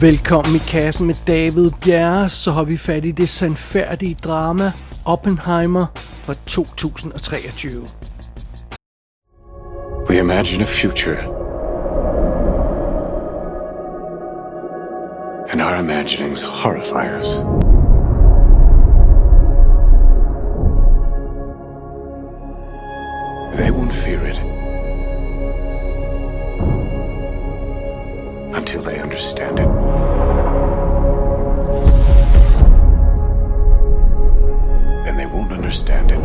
Velkommen i kassen med David Bjerre, så har vi fat i det sandfærdige drama Oppenheimer fra 2023. We imagine a future. And our imaginings horrify us. They won't fear it until they understand it. And they won't understand it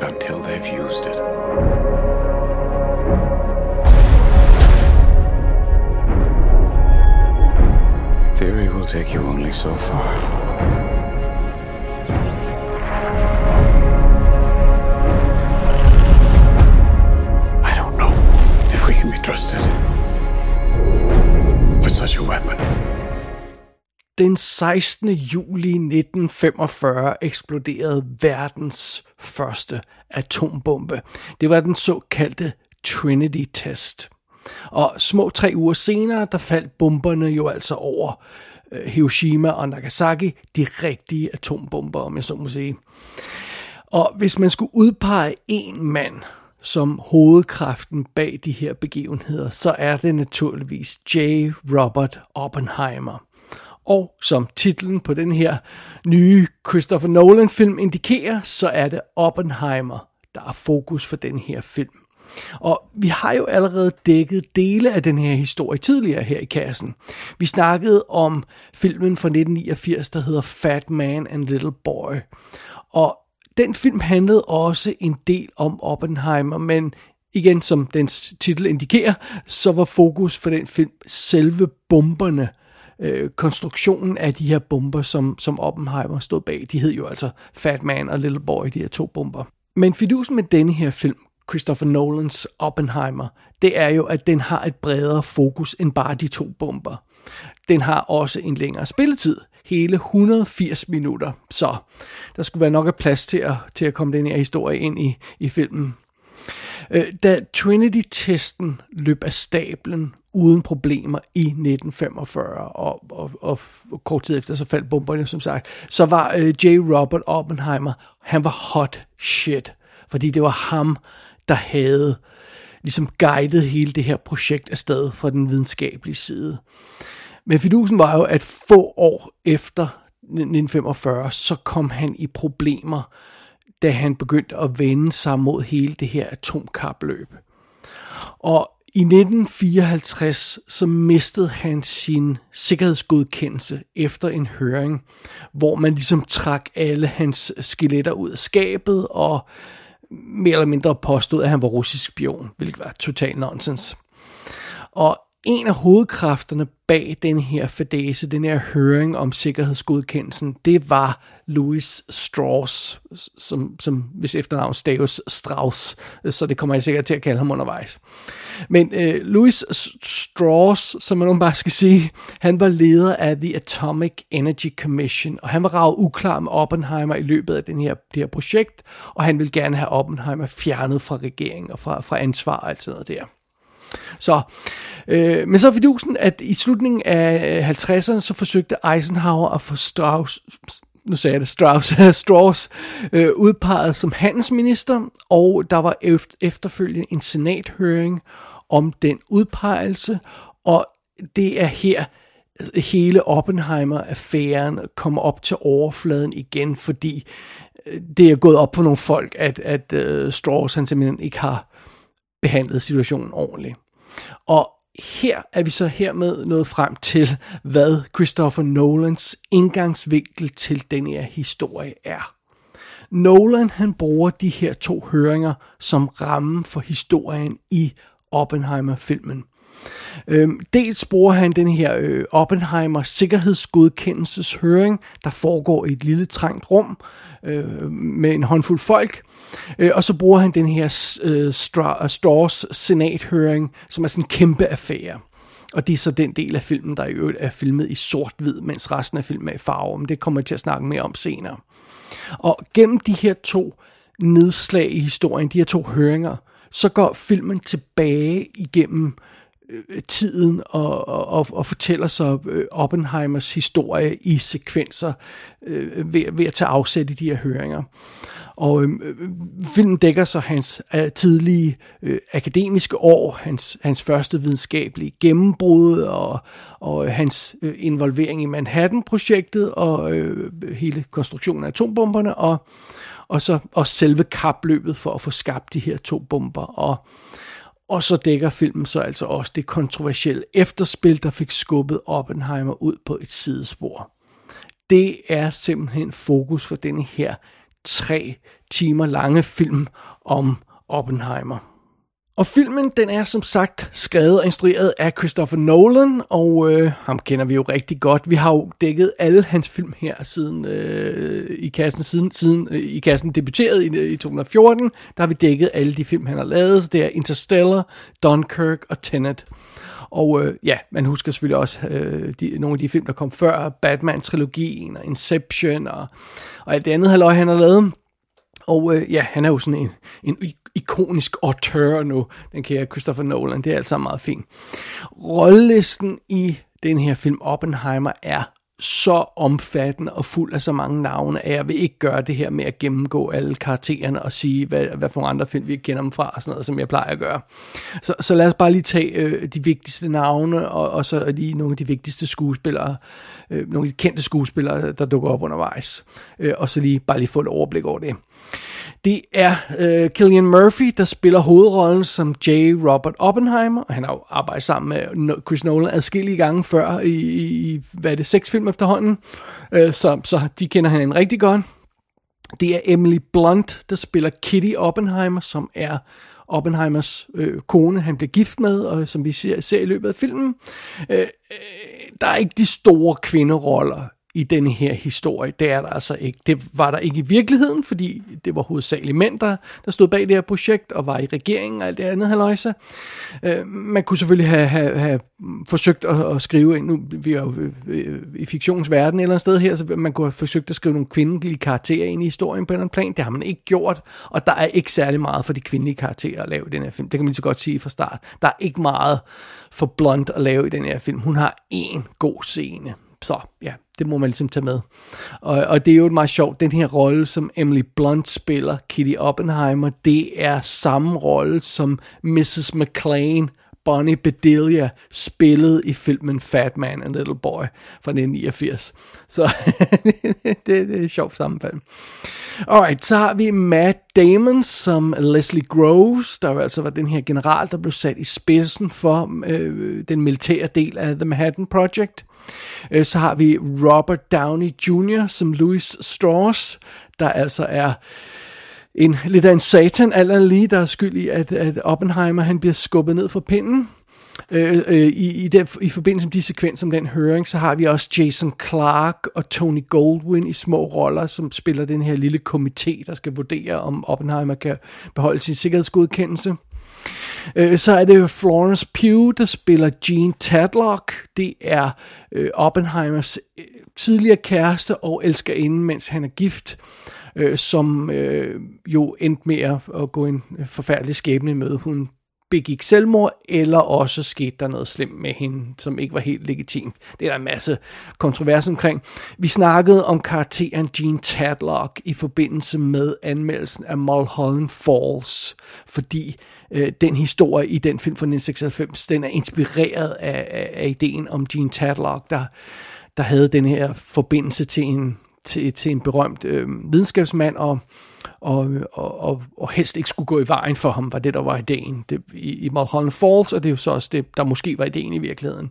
until they've used it. Theory will take you only so far. I don't know if we can be trusted with such a weapon. Den 16. juli 1945 eksploderede verdens første atombombe. Det var den såkaldte Trinity-test. Og små tre uger senere, der faldt bomberne jo altså over øh, Hiroshima og Nagasaki, de rigtige atombomber, om jeg så må sige. Og hvis man skulle udpege en mand som hovedkraften bag de her begivenheder, så er det naturligvis J. Robert Oppenheimer. Og som titlen på den her nye Christopher Nolan film indikerer, så er det Oppenheimer, der er fokus for den her film. Og vi har jo allerede dækket dele af den her historie tidligere her i kassen. Vi snakkede om filmen fra 1989, der hedder Fat Man and Little Boy. Og den film handlede også en del om Oppenheimer, men igen, som dens titel indikerer, så var fokus for den film selve bomberne, øh, konstruktionen af de her bomber, som, som Oppenheimer stod bag. De hed jo altså Fat Man og Little Boy, de her to bomber. Men fidusen med denne her film, Christopher Nolans Oppenheimer, det er jo, at den har et bredere fokus end bare de to bomber. Den har også en længere spilletid, hele 180 minutter, så der skulle være nok af plads til at, til at komme den her historie ind i, i filmen. Øh, da Trinity-testen løb af stablen uden problemer i 1945, og, og, og kort tid efter så faldt bomberne som sagt, så var øh, J. Robert Oppenheimer, han var hot shit, fordi det var ham, der havde ligesom guidet hele det her projekt afsted fra den videnskabelige side. Men fidusen var jo, at få år efter 1945, så kom han i problemer, da han begyndte at vende sig mod hele det her atomkapløb. Og i 1954 så mistede han sin sikkerhedsgodkendelse efter en høring, hvor man ligesom trak alle hans skeletter ud af skabet og mere eller mindre påstod, at han var russisk spion, hvilket var total nonsens. Og en af hovedkræfterne bag den her fadese, den her høring om sikkerhedsgodkendelsen, det var Louis Strauss, som, som hvis efternavn staves Strauss, så det kommer jeg sikkert til at kalde ham undervejs. Men øh, Louis Strauss, som man bare skal sige, han var leder af The Atomic Energy Commission, og han var ravet uklar med Oppenheimer i løbet af den her, det her projekt, og han ville gerne have Oppenheimer fjernet fra regeringen og fra, fra ansvar og alt sådan noget der. Så, øh, men så er fidusen, at i slutningen af øh, 50'erne, så forsøgte Eisenhower at få Strauss, nu sagde jeg det, Strauss, Strauss øh, udpeget som handelsminister, og der var efterfølgende en senathøring om den udpegelse, og det er her, hele Oppenheimer-affæren kommer op til overfladen igen, fordi øh, det er gået op for nogle folk, at, at uh, Strauss han simpelthen ikke har behandlet situationen ordentligt. Og her er vi så hermed nået frem til, hvad Christopher Nolans indgangsvinkel til den her historie er. Nolan han bruger de her to høringer som ramme for historien i Oppenheimer-filmen. Øhm, dels bruger han den her øh, Oppenheimer sikkerhedsgodkendelseshøring, der foregår i et lille trængt rum øh, med en håndfuld folk. Øh, og så bruger han den her øh, Strauss øh, senathøring, som er sådan en kæmpe affære. Og det er så den del af filmen, der i øvrigt er filmet i sort-hvid, mens resten af filmen er i farve. Men det kommer jeg til at snakke mere om senere. Og gennem de her to nedslag i historien, de her to høringer, så går filmen tilbage igennem øh, Øh, tiden og, og, og fortæller så øh, Oppenheimers historie i sekvenser øh, ved, ved at tage afsæt i de her høringer. Og øh, øh, filmen dækker så hans øh, tidlige øh, akademiske år, hans, hans første videnskabelige gennembrud og, og hans øh, involvering i Manhattan-projektet og øh, hele konstruktionen af atombomberne og, og så også selve kapløbet for at få skabt de her to bomber. Og, og så dækker filmen så altså også det kontroversielle efterspil, der fik skubbet Oppenheimer ud på et sidespor. Det er simpelthen fokus for denne her tre timer lange film om Oppenheimer. Og filmen, den er som sagt skrevet og instrueret af Christopher Nolan, og øh, ham kender vi jo rigtig godt. Vi har jo dækket alle hans film her siden øh, i kassen, siden, siden øh, i kassen debuterede i, øh, i 2014. Der har vi dækket alle de film, han har lavet. Så det er Interstellar, Dunkirk og Tenet. Og øh, ja, man husker selvfølgelig også øh, de, nogle af de film, der kom før, Batman-trilogien og Inception og, og alt det andet halløj, han har lavet. Og øh, ja, han er jo sådan en, en ikonisk auteur nu, den kære Christopher Nolan. Det er alt sammen meget fint. Rollelisten i den her film Oppenheimer er så omfattende og fuld af så mange navne, at jeg vil ikke gøre det her med at gennemgå alle karaktererne og sige, hvad, hvad for andre film vi kender dem fra, og sådan noget, som jeg plejer at gøre. Så, så lad os bare lige tage øh, de vigtigste navne, og, og så lige nogle af de vigtigste skuespillere, øh, nogle af de kendte skuespillere, der dukker op undervejs, øh, og så lige bare lige få et overblik over det. Det er øh, Killian Murphy, der spiller hovedrollen som J. Robert Oppenheimer, han har jo arbejdet sammen med Chris Nolan adskillige gange før i, i hvad er det, seks film efterhånden, øh, så, så de kender han en rigtig godt. Det er Emily Blunt, der spiller Kitty Oppenheimer, som er Oppenheimers øh, kone, han bliver gift med, og som vi ser, ser i løbet af filmen. Øh, øh, der er ikke de store kvinderoller i denne her historie. Det er der altså ikke. Det var der ikke i virkeligheden, fordi det var hovedsageligt mænd, der, der stod bag det her projekt og var i regeringen og alt det andet haløjse. Øh, man kunne selvfølgelig have, have, have forsøgt at, at skrive ind, nu vi er jo øh, i fiktionsverden et eller andet sted her, så man kunne have forsøgt at skrive nogle kvindelige karakterer ind i historien på en eller anden plan. Det har man ikke gjort, og der er ikke særlig meget for de kvindelige karakterer at lave i den her film. Det kan man lige så godt sige fra start. Der er ikke meget for blond at lave i den her film. Hun har én god scene. Så ja, det må man ligesom tage med. Og, og det er jo meget sjovt, den her rolle, som Emily Blunt spiller, Kitty Oppenheimer, det er samme rolle, som Mrs. McLean, Bonnie Bedelia, spillede i filmen Fat Man and Little Boy fra 1989. Så det, det er et sjovt sammenfald. Alright, så har vi Matt Damon som Leslie Groves, der jo altså var den her general, der blev sat i spidsen for øh, den militære del af The Manhattan Project. Øh, så har vi Robert Downey Jr. som Louis Strauss, der altså er en lidt af en satan, alt lige, der er skyld i, at, at Oppenheimer han bliver skubbet ned fra pinden. Øh, øh, i, i, den, I forbindelse med de sekvenser om den høring, så har vi også Jason Clark og Tony Goldwyn i små roller, som spiller den her lille komité, der skal vurdere, om Oppenheimer kan beholde sin sikkerhedsgodkendelse. Øh, så er det Florence Pugh, der spiller Jean Tadlock. Det er øh, Oppenheimers øh, tidligere kæreste og elskerinde, mens han er gift, øh, som øh, jo endte med at, gå en forfærdelig skæbne med. Hun begik selvmord, eller også skete der noget slemt med hende, som ikke var helt legitimt. Det er der en masse kontrovers omkring. Vi snakkede om karakteren Jean Tadlock i forbindelse med anmeldelsen af Mulholland Falls, fordi øh, den historie i den film fra 1996, den er inspireret af, af, af ideen om Jean Tadlock, der, der havde den her forbindelse til en, til, til en berømt øh, videnskabsmand, og og, og, og, og helst ikke skulle gå i vejen for ham, var det, der var ideen det, i, i Mulholland Falls, og det er jo så også det, der måske var ideen i virkeligheden.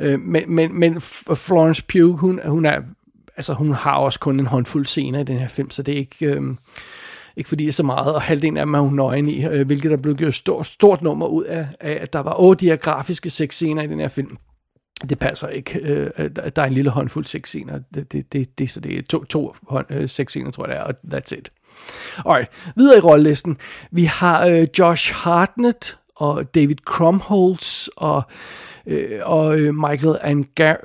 Øh, men, men, men Florence Pugh, hun, hun, er, altså, hun har også kun en håndfuld scener i den her film, så det er ikke... Øh, ikke fordi det er så meget, og halvdelen af dem er hun nøgen i, øh, hvilket der blev gjort stort, stort nummer ud af, af, at der var otte de her grafiske sexscener i den her film. Det passer ikke. Øh, øh der er en lille håndfuld sexscener. Det, det, det, det, så det er to, to hånd, øh, sexscener, tror jeg det er, og that's it. Alright, videre i rollelisten. Vi har øh, Josh Hartnett og David Crumholtz og, øh, og øh, Michael Angar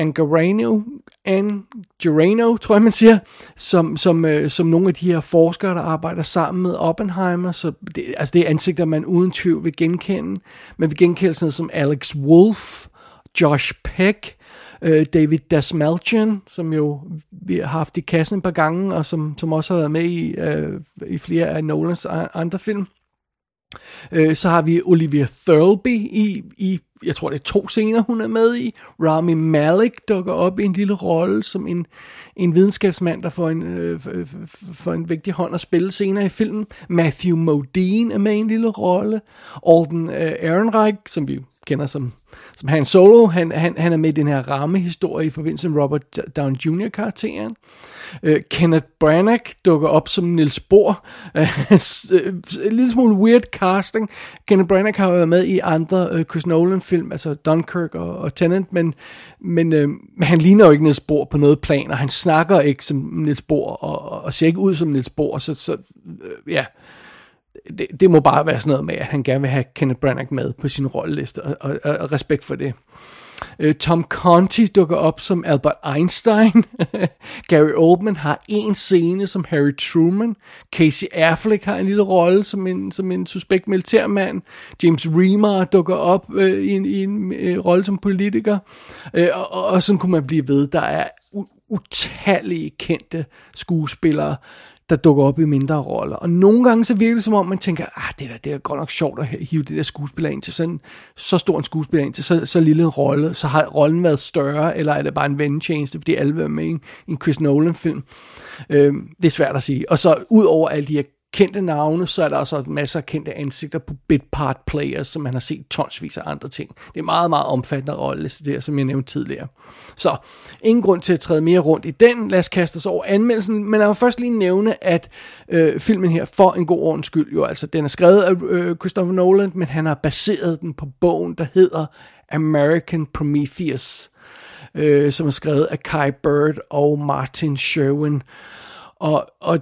Angarano, Angarano, tror jeg man siger, som, som, øh, som nogle af de her forskere, der arbejder sammen med Oppenheimer. Så det, altså det er ansigter, man uden tvivl vil genkende. Man vil genkende sådan noget som Alex Wolf, Josh Peck, øh, David Dasmalchian, som jo vi har haft i kassen et par gange, og som, som også har været med i, øh, i flere af Nolans andre film. Øh, så har vi Olivia Thirlby i, i, jeg tror det er to scener, hun er med i. Rami Malek dukker op i en lille rolle som en, en videnskabsmand, der får en, øh, får en vigtig hånd at spille senere i filmen. Matthew Modine er med i en lille rolle. Alden øh, Ehrenreich, som vi kender som, som Han Solo, han, han, han er med i den her rammehistorie i forbindelse med Robert Downey Jr.-karakteren. Øh, Kenneth Branagh dukker op som Niels Bohr. Øh, øh, en lille smule weird casting. Kenneth Branagh har været med i andre øh, Chris Nolan-film, altså Dunkirk og, og Tenet, men, men øh, han ligner jo ikke Niels Bohr på noget plan, og han snakker ikke som Niels Bohr, og, og ser ikke ud som Niels Bohr, så, så øh, ja det, det må bare være sådan noget med, at han gerne vil have Kenneth Branagh med på sin rolleliste, og, og, og respekt for det. Øh, Tom Conti dukker op som Albert Einstein. Gary Oldman har en scene som Harry Truman. Casey Affleck har en lille rolle som en, som en suspekt militærmand. James Remar dukker op øh, i en, i en øh, rolle som politiker. Uh, og, og sådan kunne man blive ved. Der er utallige kendte skuespillere, der dukker op i mindre roller. Og nogle gange så virker det som om, man tænker, ah, det, der, det er godt nok sjovt at hive det der skuespiller ind til sådan, så stor en skuespiller ind til så, så lille rolle. Så har rollen været større, eller er det bare en vendetjeneste, fordi alle vil med i en Chris Nolan-film. Øh, det er svært at sige. Og så ud over alle de her kendte navne, så er der også masser af kendte ansigter på bit part players, som man har set tonsvis af andre ting. Det er meget, meget omfattende rolle, det som jeg nævnte tidligere. Så ingen grund til at træde mere rundt i den. Lad os kaste os over anmeldelsen, men lad mig først lige nævne, at øh, filmen her, for en god ordens skyld, jo altså, den er skrevet af øh, Christopher Nolan, men han har baseret den på bogen, der hedder American Prometheus, øh, som er skrevet af Kai Bird og Martin Sherwin. Og, og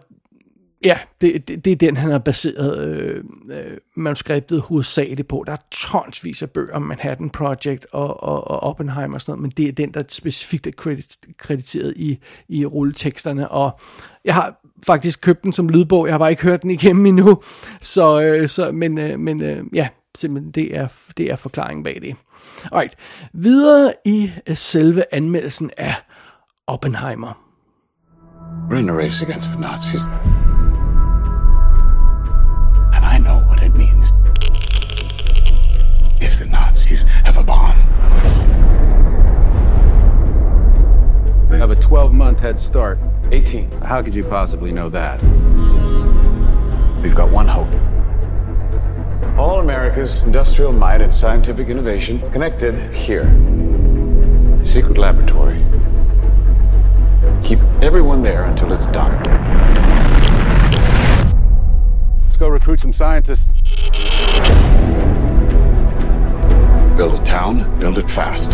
Ja, det, det, det er den, han har baseret øh, øh, manuskriptet hovedsageligt på. Der er tonsvis af bøger om Manhattan Project og, og, og Oppenheimer og sådan noget, men det er den, der specifikt er kredit, krediteret i, i rulleteksterne. Og jeg har faktisk købt den som lydbog, jeg har bare ikke hørt den igennem endnu. Så, øh, så, men øh, men øh, ja, simpelthen det er, det er forklaringen bag det. Alright, videre i øh, selve anmeldelsen af Oppenheimer. We're in a race against the Nazis. Have a 12 month head start. 18. How could you possibly know that? We've got one hope. All America's industrial might and scientific innovation connected here. A secret laboratory. Keep everyone there until it's done Let's go recruit some scientists. Build a town, build it fast.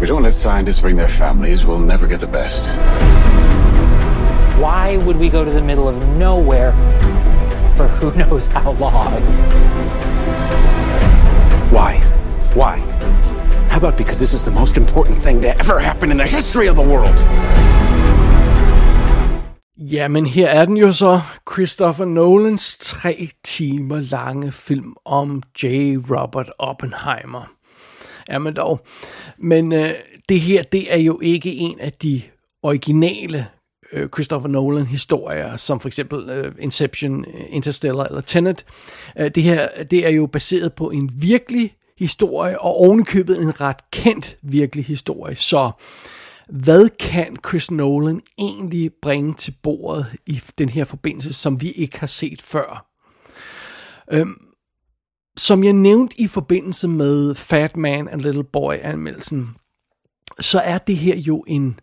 If we don't let scientists bring their families, we'll never get the best. Why would we go to the middle of nowhere for who knows how long? Why? Why? How about because this is the most important thing to ever happen in the history of the world? Ja, men her er den jo så Christopher Nolans tre timer lange film om J. Robert Oppenheimer. Er man dog. Men øh, det her, det er jo ikke en af de originale øh, Christopher Nolan historier, som for eksempel øh, Inception, øh, Interstellar eller Tenet. Øh, det her, det er jo baseret på en virkelig historie, og ovenikøbet en ret kendt virkelig historie. Så hvad kan Chris Nolan egentlig bringe til bordet i den her forbindelse, som vi ikke har set før? Øhm, som jeg nævnte i forbindelse med Fat Man and Little Boy anmeldelsen, så er det her jo en,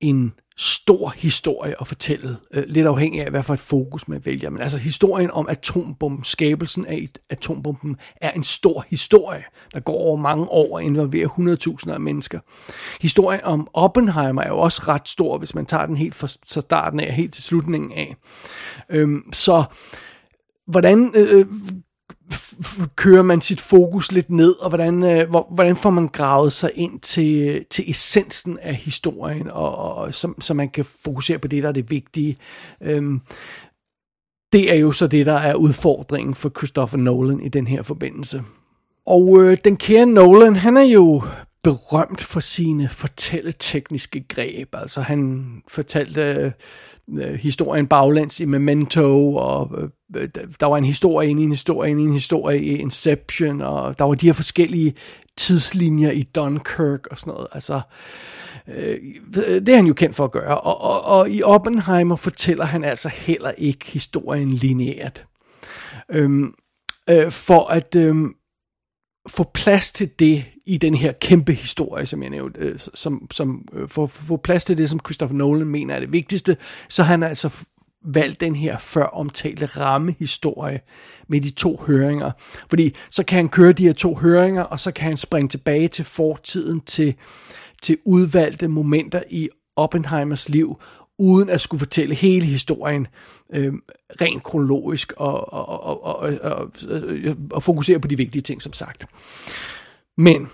en stor historie at fortælle, øh, lidt afhængig af, hvad for et fokus man vælger. Men altså historien om atombomben, skabelsen af atombomben, er en stor historie, der går over mange år og involverer 100.000 af mennesker. Historien om Oppenheimer er jo også ret stor, hvis man tager den helt fra starten af, helt til slutningen af. Øhm, så hvordan... Øh, øh kører man sit fokus lidt ned, og hvordan, øh, hvor, hvordan får man gravet sig ind til, til essensen af historien, og, og så, så man kan fokusere på det, der er det vigtige. Øhm, det er jo så det, der er udfordringen for Christopher Nolan i den her forbindelse. Og øh, den kære Nolan, han er jo berømt for sine fortælletekniske greb. Altså han fortalte øh, Øh, historien baglæns i Memento, og øh, der var en historie ind i en historie ind i en historie i Inception, og der var de her forskellige tidslinjer i Dunkirk og sådan noget. Altså, øh, det er han jo kendt for at gøre. Og, og, og i Oppenheimer fortæller han altså heller ikke historien lineært. Øhm, øh, for at øh, få plads til det i den her kæmpe historie, som jeg nævnte, øh, som, som øh, for at få plads til det, som Christopher Nolan mener er det vigtigste, så han har altså valgt den her før omtalte rammehistorie med de to høringer. Fordi så kan han køre de her to høringer, og så kan han springe tilbage til fortiden, til, til udvalgte momenter i Oppenheimers liv, uden at skulle fortælle hele historien øh, rent kronologisk og, og, og, og, og, og, og fokusere på de vigtige ting, som sagt. Men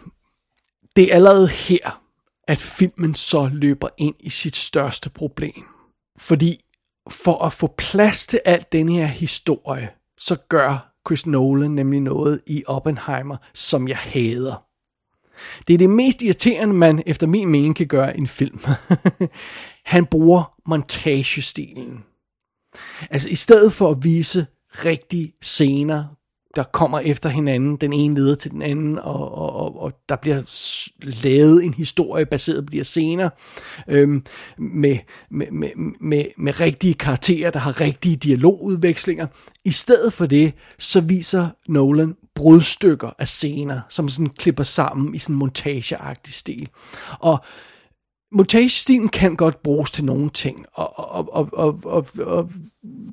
det er allerede her, at filmen så løber ind i sit største problem. Fordi for at få plads til alt den her historie, så gør Chris Nolan nemlig noget i Oppenheimer, som jeg hader. Det er det mest irriterende, man efter min mening kan gøre i en film. Han bruger montagestilen. Altså i stedet for at vise rigtige scener, der kommer efter hinanden, den ene leder til den anden, og, og, og, og der bliver lavet en historie baseret på de her scener, øhm, med, med, med, med, med rigtige karakterer, der har rigtige dialogudvekslinger. I stedet for det, så viser Nolan brudstykker af scener, som sådan klipper sammen i sådan en montageagtig stil. Og montagestilen kan godt bruges til nogle ting, og, og, og, og, og, og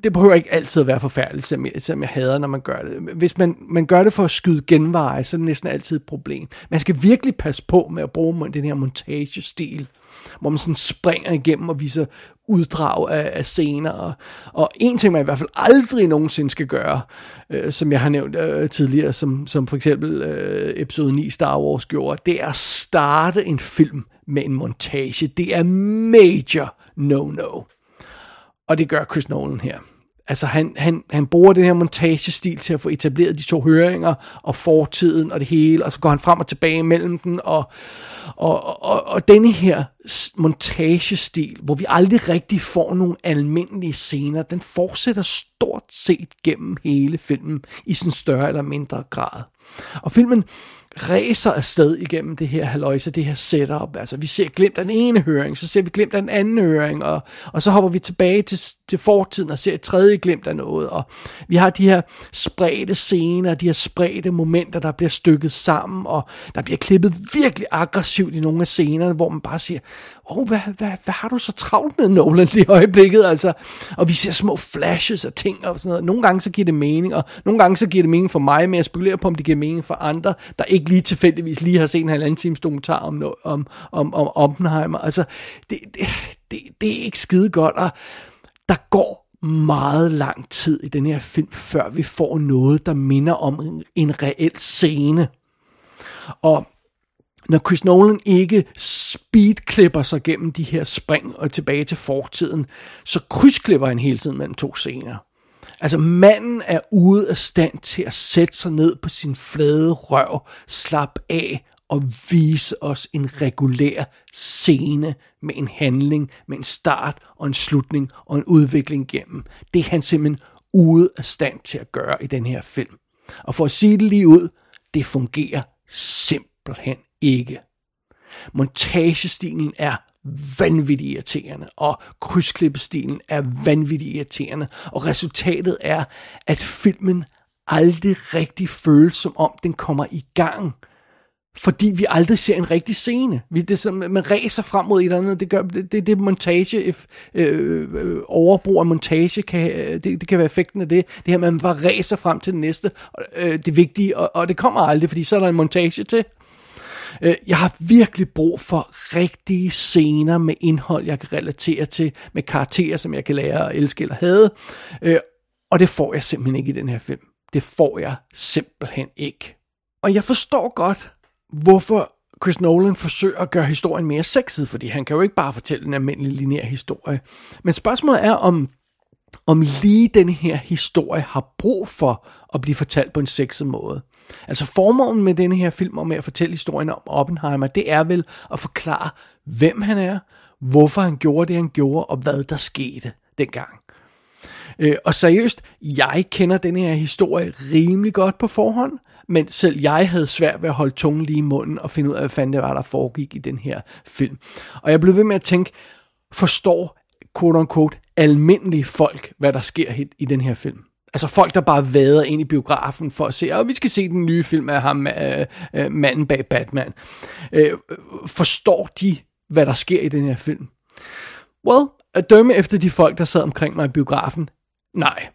det behøver ikke altid at være forfærdeligt, som jeg, som jeg hader, når man gør det. Hvis man, man gør det for at skyde genveje, så er det næsten altid et problem. Man skal virkelig passe på med at bruge den her montagestil, hvor man sådan springer igennem og viser uddrag af, af scener. Og, og en ting, man i hvert fald aldrig nogensinde skal gøre, øh, som jeg har nævnt øh, tidligere, som, som for eksempel øh, episode 9 Star Wars gjorde, det er at starte en film med en montage. Det er major no-no. Og det gør Chris Nolan her. Altså han, han, han bruger den her montagestil til at få etableret de to høringer og fortiden og det hele, og så går han frem og tilbage mellem den, og, og, og, og denne her montagestil, hvor vi aldrig rigtig får nogle almindelige scener, den fortsætter stort set gennem hele filmen i sådan større eller mindre grad. Og filmen ræser afsted igennem det her haløjse, det her setup. Altså, vi ser glemt af den ene høring, så ser vi glemt af den anden høring, og, og så hopper vi tilbage til, til fortiden og ser et tredje glemt af noget. Og vi har de her spredte scener, de her spredte momenter, der bliver stykket sammen, og der bliver klippet virkelig aggressivt i nogle af scenerne, hvor man bare siger, oh, hvad, hvad, hvad har du så travlt med Nolan lige i øjeblikket, altså? Og vi ser små flashes af ting og sådan noget. Nogle gange så giver det mening, og nogle gange så giver det mening for mig, men jeg spekulerer på, om det giver mening for andre, der ikke lige tilfældigvis lige har set en halvanden times dokumentar om, om, om, om Oppenheimer. Altså, det, det, det, det er ikke skide godt, og der går meget lang tid i den her film, før vi får noget, der minder om en, en reel scene. Og når Chris Nolan ikke speedklipper sig gennem de her spring og tilbage til fortiden, så krydsklipper han hele tiden mellem to scener. Altså manden er ude af stand til at sætte sig ned på sin flade røv, slap af og vise os en regulær scene med en handling, med en start og en slutning og en udvikling gennem. Det er han simpelthen ude af stand til at gøre i den her film. Og for at sige det lige ud, det fungerer simpelthen ikke. Montagestilen er vanvittigt irriterende, og krydsklippestilen er vanvittigt irriterende, og resultatet er, at filmen aldrig rigtig føles som om den kommer i gang, fordi vi aldrig ser en rigtig scene. Vi, det som, man ræser frem mod et eller andet, det gør det, det, det montage, if, øh, øh, overbrug af montage, kan, øh, det, det kan være effekten af det, det her, man bare ræser frem til det næste, øh, det vigtige, og, og det kommer aldrig, fordi så er der en montage til. Øh, jeg har virkelig brug for rigtige scener med indhold, jeg kan relatere til, med karakterer, som jeg kan lære at elske eller hade. Øh, og det får jeg simpelthen ikke i den her film. det får jeg simpelthen ikke. Og jeg forstår godt, hvorfor Chris Nolan forsøger at gøre historien mere sexet, fordi han kan jo ikke bare fortælle en almindelig lineær historie. Men spørgsmålet er, om, om lige den her historie har brug for at blive fortalt på en sexet måde. Altså formålet med denne her film og med at fortælle historien om Oppenheimer, det er vel at forklare, hvem han er, hvorfor han gjorde det, han gjorde, og hvad der skete dengang. Øh, og seriøst, jeg kender den her historie rimelig godt på forhånd, men selv jeg havde svært ved at holde tungen lige i munden og finde ud af, hvad fanden det var, der foregik i den her film. Og jeg blev ved med at tænke, forstår quote unquote almindelige folk, hvad der sker i den her film? Altså folk, der bare vader ind i biografen for at se, og vi skal se den nye film af ham, øh, øh, manden bag Batman. Øh, forstår de, hvad der sker i den her film? Well, at dømme efter de folk, der sad omkring mig i biografen, nej.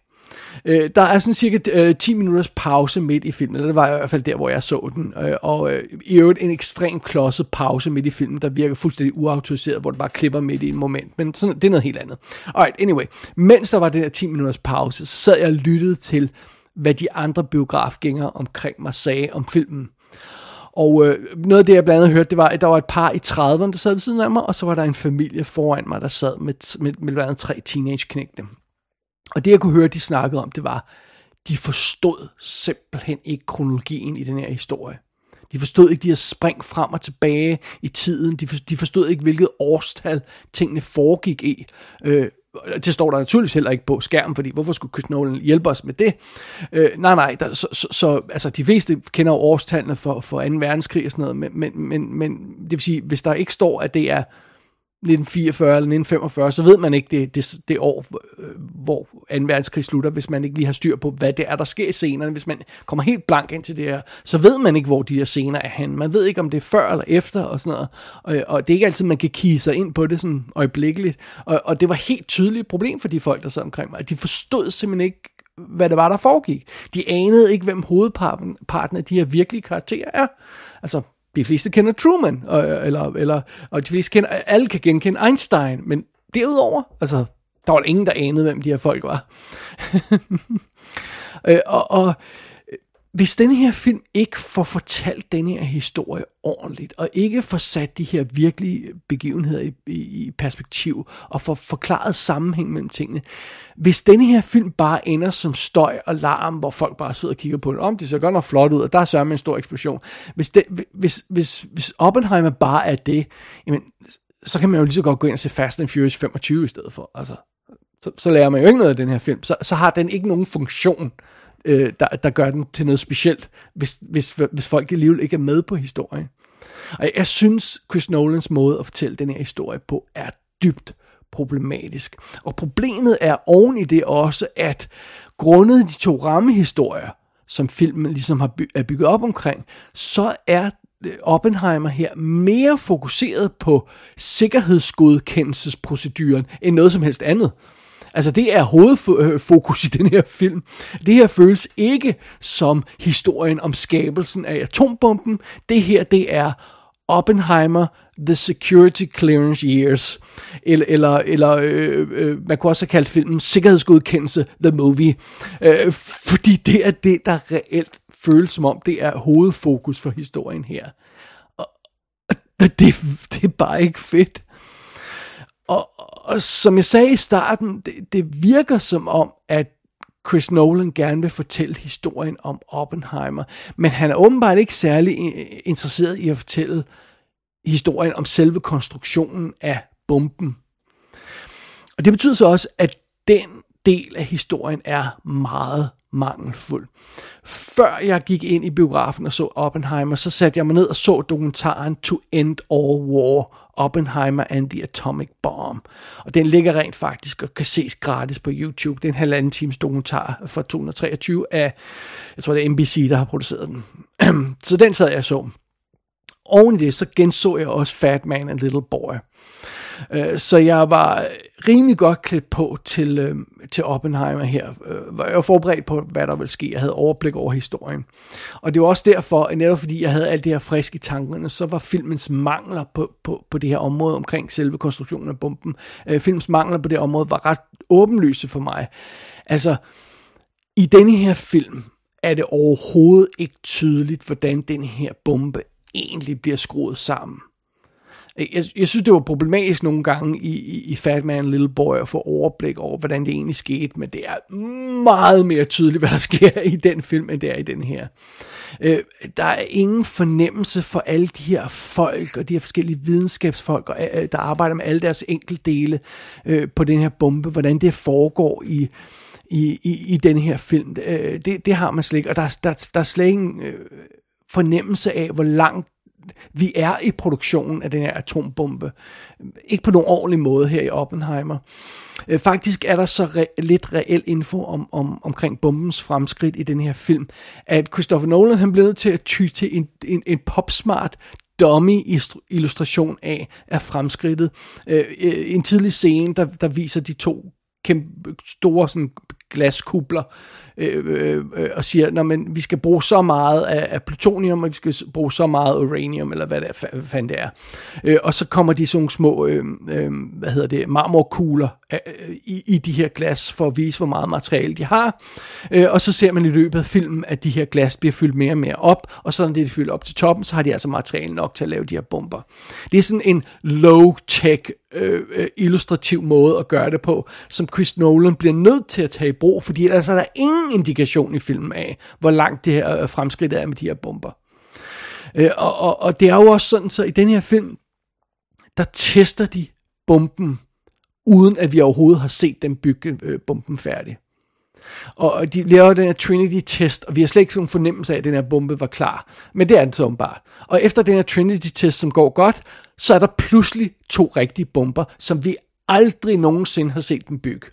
Øh, der er sådan cirka øh, 10 minutters pause midt i filmen, eller det var i hvert fald der, hvor jeg så den, øh, og øh, i øvrigt en ekstrem klodset pause midt i filmen, der virker fuldstændig uautoriseret, hvor det bare klipper midt i en moment, men sådan, det er noget helt andet. Alright, anyway, mens der var den her 10 minutters pause, så sad jeg og lyttede til, hvad de andre biografgængere omkring mig sagde om filmen. Og øh, noget af det, jeg blandt andet hørte, det var, at der var et par i 30'erne, der sad ved siden af mig, og så var der en familie foran mig, der sad med, med, med blandt andet tre teenage-knægte. Og det jeg kunne høre, de snakkede om, det var, de forstod simpelthen ikke kronologien i den her historie. De forstod ikke de her spring frem og tilbage i tiden. De, forstod, de forstod ikke, hvilket årstal tingene foregik i. Øh, det står der naturligvis heller ikke på skærmen, fordi hvorfor skulle Chris Nolan hjælpe os med det? Øh, nej, nej, der, så, så, så altså, de fleste kender jo årstallene for, for 2. verdenskrig og sådan noget, men, men, men, men det vil sige, hvis der ikke står, at det er 1944 eller 1945, så ved man ikke det, det, det år, øh, hvor 2. verdenskrig slutter, hvis man ikke lige har styr på, hvad det er, der sker i scenerne. Hvis man kommer helt blank ind til det her, så ved man ikke, hvor de her scener er hen. Man ved ikke, om det er før eller efter og sådan noget. Og, øh, og det er ikke altid, man kan kigge sig ind på det sådan øjeblikkeligt. Og, og det var helt tydeligt problem for de folk, der sad omkring mig. De forstod simpelthen ikke, hvad det var, der foregik. De anede ikke, hvem hovedparten af de her virkelige karakterer er. Altså, de fleste kender Truman, og, eller, eller, og de fleste kender, alle kan genkende Einstein, men derudover, altså, der var ingen, der anede, hvem de her folk var. Øh, og, og hvis den her film ikke får fortalt den her historie ordentligt, og ikke får sat de her virkelige begivenheder i, i, i perspektiv, og får forklaret sammenhæng mellem tingene, hvis den her film bare ender som støj og larm, hvor folk bare sidder og kigger på den, om det ser godt nok flot ud, og der er sørme en stor eksplosion. Hvis, det, hvis, hvis, hvis Oppenheimer bare er det, jamen, så kan man jo lige så godt gå ind og se Fast and Furious 25 i stedet for. Altså, så, så lærer man jo ikke noget af den her film. Så, så har den ikke nogen funktion øh, Øh, der, der gør den til noget specielt, hvis, hvis, hvis folk alligevel ikke er med på historien. Og jeg synes, Chris Nolans måde at fortælle den her historie på er dybt problematisk. Og problemet er oven i det også, at grundet de to rammehistorier, som filmen ligesom har by- er bygget op omkring, så er øh, Oppenheimer her mere fokuseret på sikkerhedsgodkendelsesproceduren end noget som helst andet. Altså det er hovedfokus i den her film. Det her føles ikke som historien om skabelsen af atombomben. Det her, det er Oppenheimer, The Security Clearance Years, eller, eller, eller øh, øh, man kunne også have kaldt filmen Sikkerhedsgodkendelse, The Movie, øh, fordi det er det, der reelt føles som om, det er hovedfokus for historien her. Og, og det, det er bare ikke fedt. Og, og som jeg sagde i starten, det, det virker som om, at Chris Nolan gerne vil fortælle historien om Oppenheimer, men han er åbenbart ikke særlig øh, interesseret i at fortælle historien om selve konstruktionen af bomben. Og det betyder så også, at den del af historien er meget mangelfuld. Før jeg gik ind i biografen og så Oppenheimer, så satte jeg mig ned og så dokumentaren To End All War, Oppenheimer and the Atomic Bomb. Og den ligger rent faktisk og kan ses gratis på YouTube. Det er en halvanden times dokumentar fra 223 af, jeg tror det er NBC, der har produceret den. så den sad jeg og så. Oven i det, så genså jeg også Fat Man and Little Boy. Øh, så jeg var rimelig godt klædt på til, øh, til Oppenheimer her. Øh, jeg var forberedt på, hvad der ville ske. Jeg havde overblik over historien. Og det var også derfor, netop fordi jeg havde alt det her friske i tankerne, så var filmens mangler på, på, på det her område omkring selve konstruktionen af bomben, øh, filmens mangler på det område var ret åbenlyse for mig. Altså, i denne her film, er det overhovedet ikke tydeligt, hvordan den her bombe egentlig bliver skruet sammen. Jeg, jeg synes, det var problematisk nogle gange i, i, i Fat Man Little Boy at få overblik over, hvordan det egentlig skete, men det er meget mere tydeligt, hvad der sker i den film, end det er i den her. Øh, der er ingen fornemmelse for alle de her folk, og de her forskellige videnskabsfolk, og, øh, der arbejder med alle deres enkeltdele øh, på den her bombe, hvordan det foregår i, i, i, i den her film. Øh, det, det har man slet ikke, og der, der, der er slet ingen øh, fornemmelse af, hvor langt vi er i produktionen af den her atombombe. Ikke på nogen ordentlig måde her i Oppenheimer. Øh, faktisk er der så re- lidt reel info om, om, omkring bombens fremskridt i den her film, at Christopher Nolan han blev nødt til at ty til en, en, en popsmart dummy illustration af, af fremskridtet. Øh, øh, en tidlig scene, der, der viser de to kæmpe, store sådan, glaskubler, øh, øh, øh, og siger, Nå, men vi skal bruge så meget af, af plutonium, og vi skal bruge så meget uranium, eller hvad det er, fanden det er. Øh, og så kommer de sådan små, øh, øh, hvad hedder det, marmorkugler øh, øh, i, i de her glas, for at vise, hvor meget materiale de har. Øh, og så ser man i løbet af filmen, at de her glas bliver fyldt mere og mere op, og så når det er fyldt op til toppen, så har de altså materiale nok til at lave de her bomber. Det er sådan en low-tech øh, øh illustrativ måde at gøre det på, som Chris Nolan bliver nødt til at tage i brug, fordi altså, der er ingen ingen indikation i filmen af, hvor langt det her øh, fremskridt er med de her bomber. Øh, og, og, og det er jo også sådan, så i den her film, der tester de bomben, uden at vi overhovedet har set dem bygge øh, bomben færdig. Og de laver den her Trinity-test, og vi har slet ikke sådan en fornemmelse af, at den her bombe var klar. Men det er den så åbenbart. Og efter den her Trinity-test, som går godt, så er der pludselig to rigtige bomber, som vi aldrig nogensinde har set dem bygge.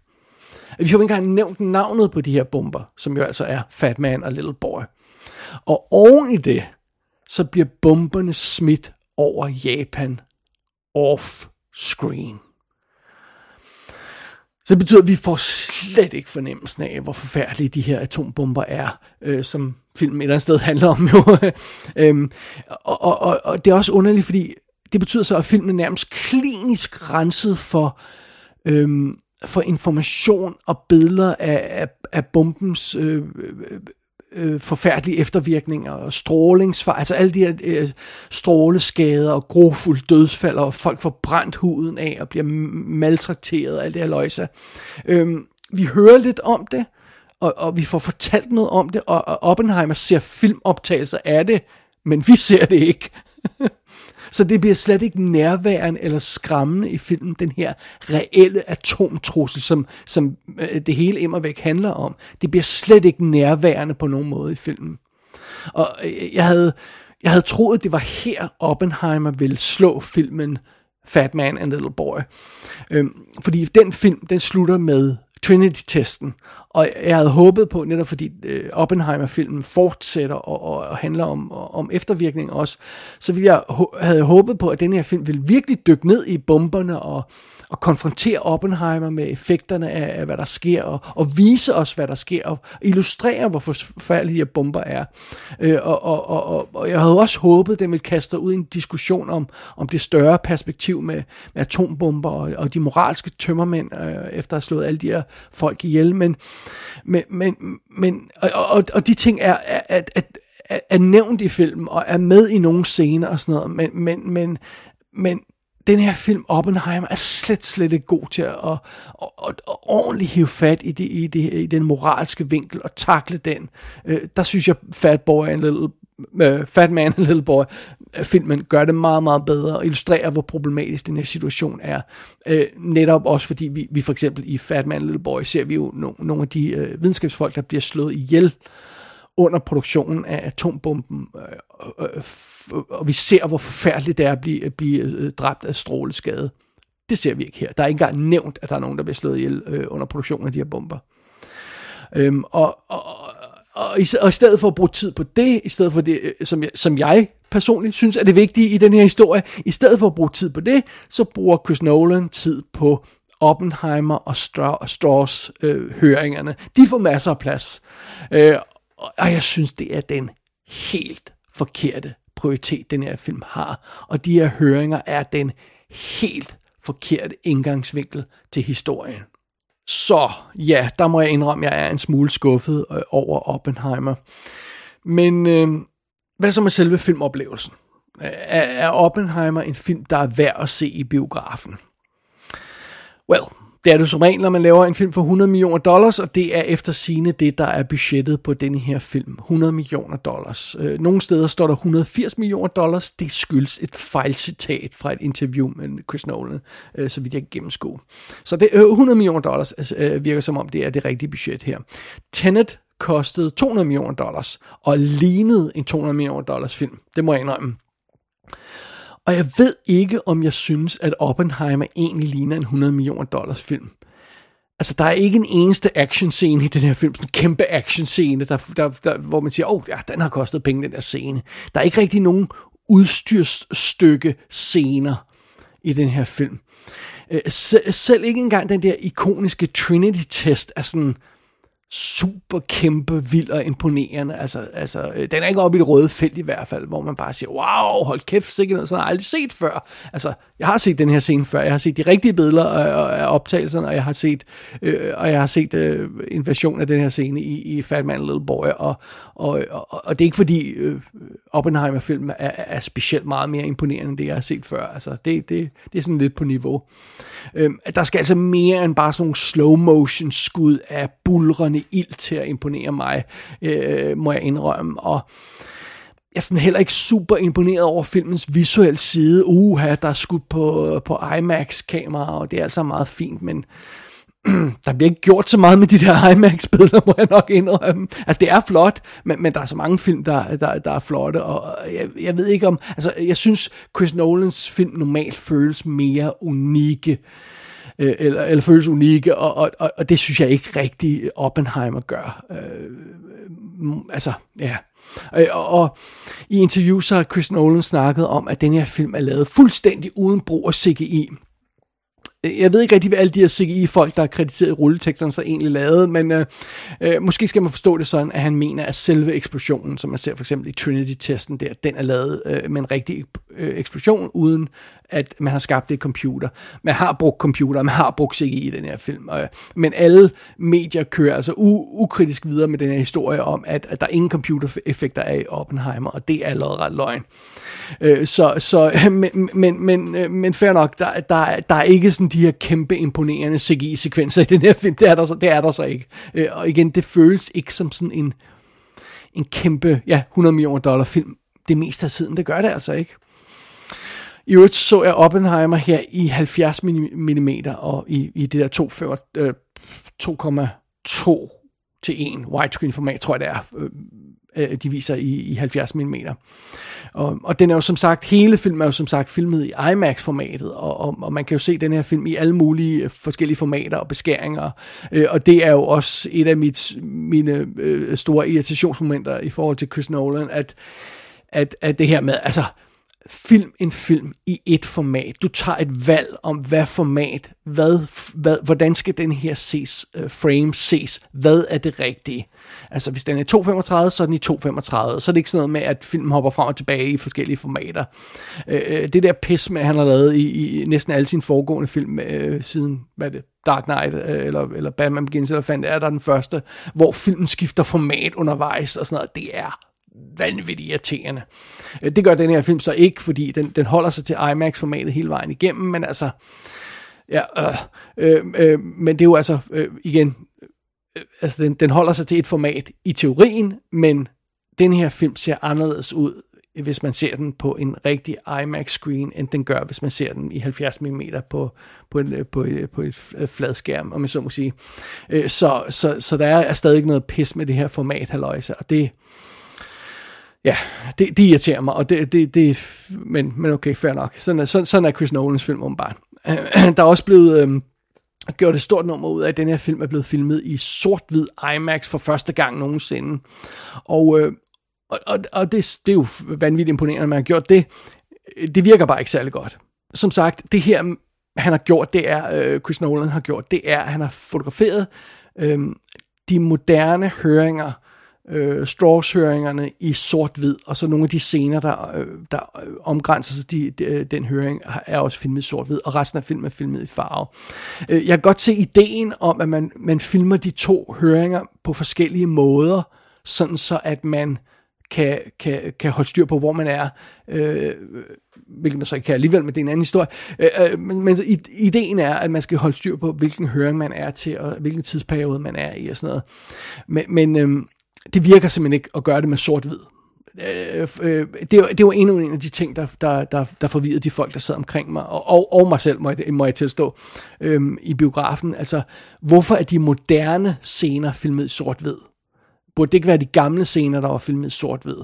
Vi har ikke engang nævnt navnet på de her bomber, som jo altså er Fat Man og Little Boy. Og oven i det, så bliver bomberne smidt over Japan off-screen. Så det betyder, at vi får slet ikke fornemmelsen af, hvor forfærdelige de her atombomber er, øh, som filmen et eller andet sted handler om jo. øhm, og, og, og, og det er også underligt, fordi det betyder så, at filmen er nærmest klinisk renset for, øhm, for information og billeder af, af, af bombens øh, øh, øh, forfærdelige eftervirkninger og strålingsfar, altså alle de her øh, stråleskader og grofulde dødsfald, og folk får brændt huden af og bliver maltrakteret og alt det her løjse. Øh, vi hører lidt om det, og, og vi får fortalt noget om det, og, og Oppenheimer ser filmoptagelser af det, men vi ser det ikke. Så det bliver slet ikke nærværende eller skræmmende i filmen, den her reelle atomtrussel, som, som øh, det hele immer væk handler om. Det bliver slet ikke nærværende på nogen måde i filmen. Og øh, jeg havde, jeg havde troet, det var her Oppenheimer ville slå filmen Fat Man and Little Boy. Øhm, fordi den film, den slutter med Trinity-testen. Og jeg havde håbet på, netop fordi øh, Oppenheimer-filmen fortsætter og, og, og handler om, om eftervirkning også, så ville jeg havde håbet på, at den her film ville virkelig dykke ned i bomberne og, og konfrontere Oppenheimer med effekterne af, af hvad der sker, og, og vise os, hvad der sker, og illustrere, hvor forfærdelige bomber er. Øh, og, og, og, og jeg havde også håbet, at den ville kaste ud i en diskussion om, om det større perspektiv med, med atombomber og, og de moralske tømmermænd, øh, efter at have slået alle de her folk ihjel. Men, men, men, men og, og, og de ting er, er, er, er, er nævnt i filmen, og er med i nogle scener og sådan noget, men, men, men, men den her film, Oppenheimer, er slet, slet ikke god til at, at, at, at, ordentligt hive fat i, det, i, det, i den moralske vinkel og takle den. Øh, der synes jeg, Fat Boy and Little uh, Fat Man and Little Boy filmen gør det meget, meget bedre og illustrerer, hvor problematisk den her situation er. Uh, netop også fordi vi, vi for eksempel i Fat Man and Little Boy ser vi jo no, nogle af de uh, videnskabsfolk, der bliver slået ihjel uh, under produktionen af atombomben, øh, øh, øh, og vi ser, hvor forfærdeligt det er at blive, at blive dræbt af stråleskade. Det ser vi ikke her. Der er ikke engang nævnt, at der er nogen, der bliver slået ihjel under produktionen af de her bomber. Øhm, og, og, og, i, og i stedet for at bruge tid på det, i stedet for det, som jeg, som jeg personligt synes er det vigtige i den her historie, i stedet for at bruge tid på det, så bruger Chris Nolan tid på Oppenheimer og Strauss øh, høringerne. De får masser af plads. Øh, og jeg synes, det er den helt forkerte prioritet, den her film har. Og de her høringer er den helt forkerte indgangsvinkel til historien. Så ja, der må jeg indrømme, at jeg er en smule skuffet øh, over Oppenheimer. Men øh, hvad så med selve filmoplevelsen? Er, er Oppenheimer en film, der er værd at se i biografen? Well, det er du som regel, når man laver en film for 100 millioner dollars, og det er efter sine det, der er budgettet på denne her film. 100 millioner dollars. Øh, nogle steder står der 180 millioner dollars. Det skyldes et fejlcitat fra et interview med Chris Nolan, øh, så vidt jeg kan gennemskue. Så det, øh, 100 millioner dollars altså, virker som om, det er det rigtige budget her. Tenet kostede 200 millioner dollars, og lignede en 200 millioner dollars film. Det må jeg indrømme. Og jeg ved ikke, om jeg synes, at Oppenheimer egentlig ligner en 100 millioner dollars film. Altså, der er ikke en eneste actionscene i den her film, sådan en kæmpe actionscene, der, der, der, hvor man siger, åh, oh, ja, den har kostet penge, den der scene. Der er ikke rigtig nogen udstyrsstykke scener i den her film. Øh, Sel- selv ikke engang den der ikoniske Trinity-test er sådan, super kæmpe, vild og imponerende. Altså, altså, øh, den er ikke oppe i det røde felt i hvert fald, hvor man bare siger, wow, hold kæft, sikkert noget, sådan har jeg aldrig set før. Altså, jeg har set den her scene før, jeg har set de rigtige billeder af, optagelserne, og jeg har set, øh, og jeg har set øh, en version af den her scene i, i Fat Man Little Boy, og, og, og, og det er ikke fordi øh, Oppenheimer-filmen er, er specielt meget mere imponerende, end det jeg har set før. Altså, det, det, det er sådan lidt på niveau. Øh, der skal altså mere end bare sådan nogle slow motion skud af bulrende ild til at imponere mig, øh, må jeg indrømme. Og jeg er sådan heller ikke super imponeret over filmens visuelle side. Uha, der er skudt på, på IMAX-kamera, og det er altså meget fint, men der bliver ikke gjort så meget med de der IMAX-billeder, må jeg nok indrømme. Altså, det er flot, men, men der er så mange film, der, der, der er flotte, og jeg, jeg ved ikke om... Altså, jeg synes, Chris Nolans film normalt føles mere unikke, øh, Øh, eller, eller føles unikke, og, og, og, og det synes jeg ikke rigtig Oppenheimer gør. Øh, mm, altså, ja... Øh, og, og i interviews har Chris Nolan snakket om, at den her film er lavet fuldstændig uden brug af CGI øh, jeg ved ikke rigtig, hvad alle de her CGI-folk, der er krediteret i rulleteksterne, så egentlig lavede, men øh, øh, måske skal man forstå det sådan, at han mener, at selve eksplosionen, som man ser for eksempel i Trinity-testen der, den er lavet øh, med en rigtig øh, eksplosion, uden at man har skabt det computer. Man har brugt computer, man har brugt CGI i den her film. Øh, men alle medier kører altså u- ukritisk videre med den her historie om, at, at der ingen computereffekter er i Oppenheimer, og det er allerede ret løgn. Øh, så, så, men, men, men, øh, men fair nok, der, der, der er ikke sådan de her kæmpe imponerende CGI-sekvenser i den her film. Det er der så, det er der så ikke. Øh, og igen, det føles ikke som sådan en, en kæmpe, ja, 100 millioner dollar film. Det meste af tiden, det gør det altså ikke. I øvrigt så jeg Oppenheimer her i 70 mm og i, i det der 2,2 øh, til 1 widescreen format, tror jeg det er, øh, øh de viser i, i 70 mm. Og, og den er jo som sagt, hele filmen er jo som sagt filmet i IMAX-formatet, og, og, og man kan jo se den her film i alle mulige øh, forskellige formater og beskæringer, øh, og det er jo også et af mit, mine øh, store irritationsmomenter i forhold til Chris Nolan, at, at, at det her med, altså, film en film i et format. Du tager et valg om, hvad format, hvad, hvad, hvordan skal den her ses, uh, frame ses, hvad er det rigtige. Altså hvis den er 2.35, så er den i 2.35, så er det ikke sådan noget med, at filmen hopper frem og tilbage i forskellige formater. Uh, det der pis med, han har lavet i, i næsten alle sine foregående film uh, siden, hvad er det, Dark Knight, uh, eller, eller Batman Begins, eller fandt er der den første, hvor filmen skifter format undervejs og sådan noget. Det er vanvittigt irriterende. Øh, Øh, det gør den her film så ikke, fordi den, den holder sig til IMAX-formatet hele vejen igennem, men altså, ja, øh, øh, øh, men det er jo altså, øh, igen, øh, altså den, den holder sig til et format i teorien, men den her film ser anderledes ud, hvis man ser den på en rigtig IMAX-screen, end den gør, hvis man ser den i 70 mm på, på, en, øh, øh, på, et, på et fladskærm, om jeg så må sige. Så, så, så der er stadig noget pis med det her format, halløjse, og det, ja, det, det irriterer mig, og det, det, det men, men okay, fair nok. Sådan er, sådan, sådan er Chris Nolans film åbenbart. Der er også blevet øhm, gjort et stort nummer ud af, at den her film er blevet filmet i sort-hvid IMAX for første gang nogensinde. Og, øh, og, og, og det, det er jo vanvittigt imponerende, at man har gjort det. Det virker bare ikke særlig godt. Som sagt, det her, han har gjort, det er, øh, Chris Nolan har gjort, det er, at han har fotograferet øh, de moderne høringer øh, Strauss-høringerne i sort-hvid, og så nogle af de scener, der, øh, der øh, omgrænser sig de, de, øh, den høring, er også filmet i sort-hvid, og resten af filmen er filmet i farve. Øh, jeg kan godt se ideen om, at man, man filmer de to høringer på forskellige måder, sådan så at man kan, kan, kan holde styr på, hvor man er, øh, hvilket man så ikke kan alligevel, men det er en anden historie. Øh, øh, men, men ideen er, at man skal holde styr på, hvilken høring man er til, og hvilken tidsperiode man er i, og sådan noget. Men, men øh, det virker simpelthen ikke at gøre det med sort-hvid. Øh, øh, det, var, det var endnu en af de ting, der, der, der, der forvirrede de folk, der sad omkring mig, og, og, og mig selv, må jeg, må jeg tilstå, øhm, i biografen. Altså, hvorfor er de moderne scener filmet i sort-hvid? Burde det ikke være de gamle scener, der var filmet i sort-hvid?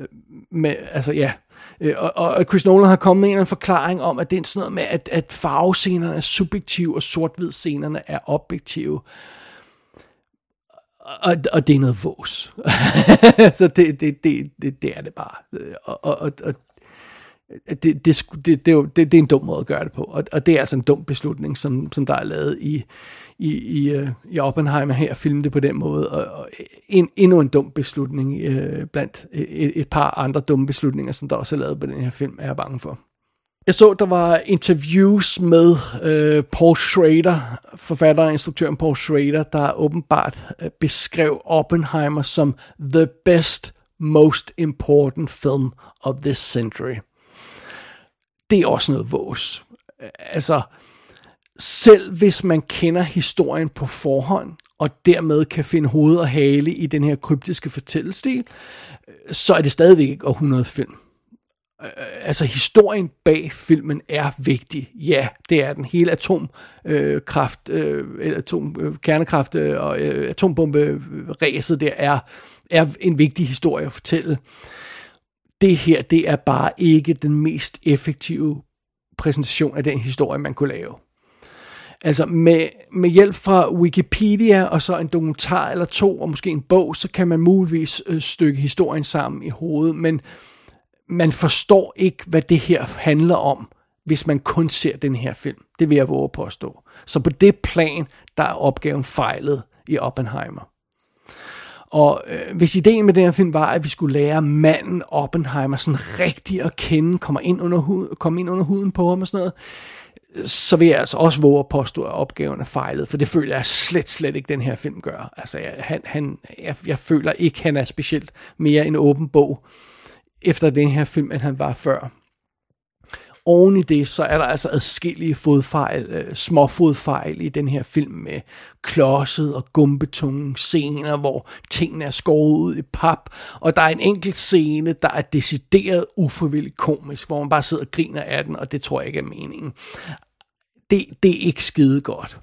Øh, med, altså, ja. Øh, og, og Chris Nolan har kommet med en eller anden forklaring om, at det er sådan noget med, at, at farvescenerne er subjektive, og sort-hvid scenerne er objektive. Og, og det er noget vås. så det, det, det, det, det er det bare. Øh, og, og, og, det, det, det, det, det, det er en dum måde at gøre det på. Og, og det er altså en dum beslutning, som, som der er lavet i, i, i, øh, i Oppenheimer her, at filme det på den måde. Og, og en, endnu en dum beslutning øh, blandt øh, et, et par andre dumme beslutninger, som der også er lavet på den her film, er jeg bange for. Jeg så, der var interviews med øh, Paul Schrader, forfatter og instruktøren Paul Schrader, der åbenbart øh, beskrev Oppenheimer som the best, most important film of this century. Det er også noget vås. Altså, selv hvis man kender historien på forhånd, og dermed kan finde hoved og hale i den her kryptiske fortællestil, øh, så er det stadigvæk ikke århundredet film. Øh, altså historien bag filmen er vigtig. Ja, det er den. Hele atomkraft, øh, øh atom, øh, kernekraft øh, og øh, atombombe-ræset øh, der er, er en vigtig historie at fortælle. Det her, det er bare ikke den mest effektive præsentation af den historie, man kunne lave. Altså med, med hjælp fra Wikipedia og så en dokumentar eller to, og måske en bog, så kan man muligvis øh, stykke historien sammen i hovedet, men man forstår ikke, hvad det her handler om, hvis man kun ser den her film. Det vil jeg våge at påstå. Så på det plan, der er opgaven fejlet i Oppenheimer. Og øh, hvis ideen med den her film var, at vi skulle lære manden Oppenheimer sådan rigtig at kende, komme ind under, huden, komme ind under huden på ham og sådan noget, så vil jeg altså også våge at påstå, at opgaven er fejlet, for det føler jeg slet, slet ikke, den her film gør. Altså, jeg, han, han, jeg, jeg føler ikke, han er specielt mere en åben bog efter den her film, end han var før. Oven i det, så er der altså adskillige fodfejl, øh, små fodfejl i den her film med klodset og gumbetunge scener, hvor tingene er skåret ud i pap, og der er en enkelt scene, der er decideret uforvildt komisk, hvor man bare sidder og griner af den, og det tror jeg ikke er meningen det, det er ikke skide godt.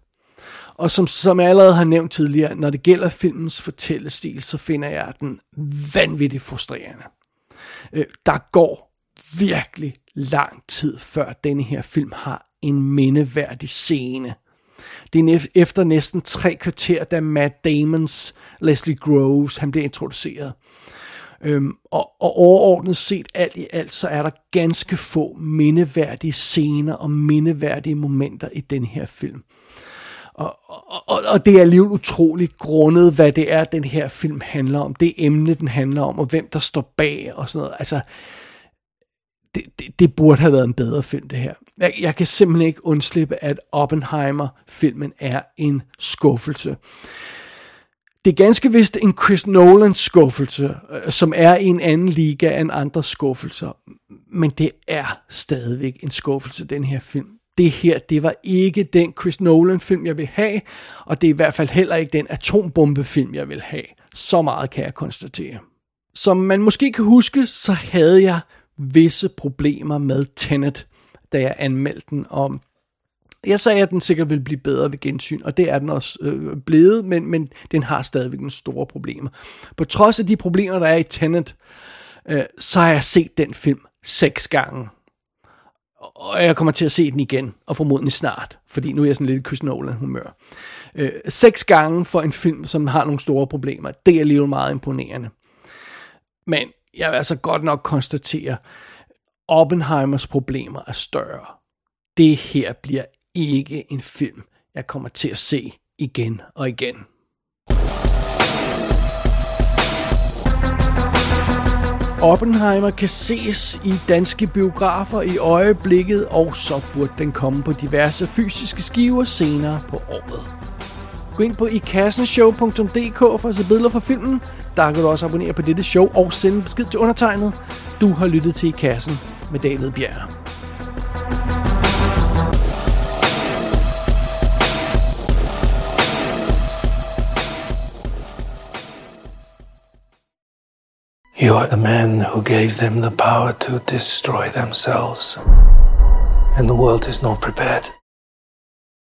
Og som, som jeg allerede har nævnt tidligere, når det gælder filmens fortællestil, så finder jeg den vanvittigt frustrerende. Øh, der går virkelig lang tid, før denne her film har en mindeværdig scene. Det er efter næsten tre kvarter, da Matt Damons Leslie Groves han bliver introduceret. Øhm, og, og overordnet set alt i alt, så er der ganske få mindeværdige scener og mindeværdige momenter i den her film. Og, og, og det er alligevel utroligt grundet, hvad det er, den her film handler om. Det emne, den handler om, og hvem der står bag og sådan noget. Altså, det, det, det burde have været en bedre film, det her. Jeg, jeg kan simpelthen ikke undslippe, at Oppenheimer-filmen er en skuffelse. Det er ganske vist en Chris Nolan skuffelse, øh, som er i en anden liga end andre skuffelser. Men det er stadigvæk en skuffelse, den her film. Det her, det var ikke den Chris Nolan film, jeg vil have, og det er i hvert fald heller ikke den atombombefilm, jeg vil have. Så meget kan jeg konstatere. Som man måske kan huske, så havde jeg visse problemer med Tenet, da jeg anmeldte den, om. jeg sagde, at den sikkert ville blive bedre ved gensyn, og det er den også øh, blevet, men, men den har stadigvæk nogle store problemer. På trods af de problemer, der er i Tenet, øh, så har jeg set den film seks gange. Og jeg kommer til at se den igen, og formodentlig snart, fordi nu er jeg sådan lidt i Chris Nolan humør. Øh, seks gange for en film, som har nogle store problemer, det er alligevel meget imponerende. Men jeg vil altså godt nok konstatere, Oppenheimers problemer er større. Det her bliver ikke en film, jeg kommer til at se igen og igen. Oppenheimer kan ses i danske biografer i øjeblikket, og så burde den komme på diverse fysiske skiver senere på året. Gå ind på ikassenshow.dk for at se billeder fra filmen. Der kan du også abonnere på dette show og sende besked til undertegnet. Du har lyttet til I Kassen med David Bjerg. You are the man who gave them the power to destroy themselves. And the world is not prepared.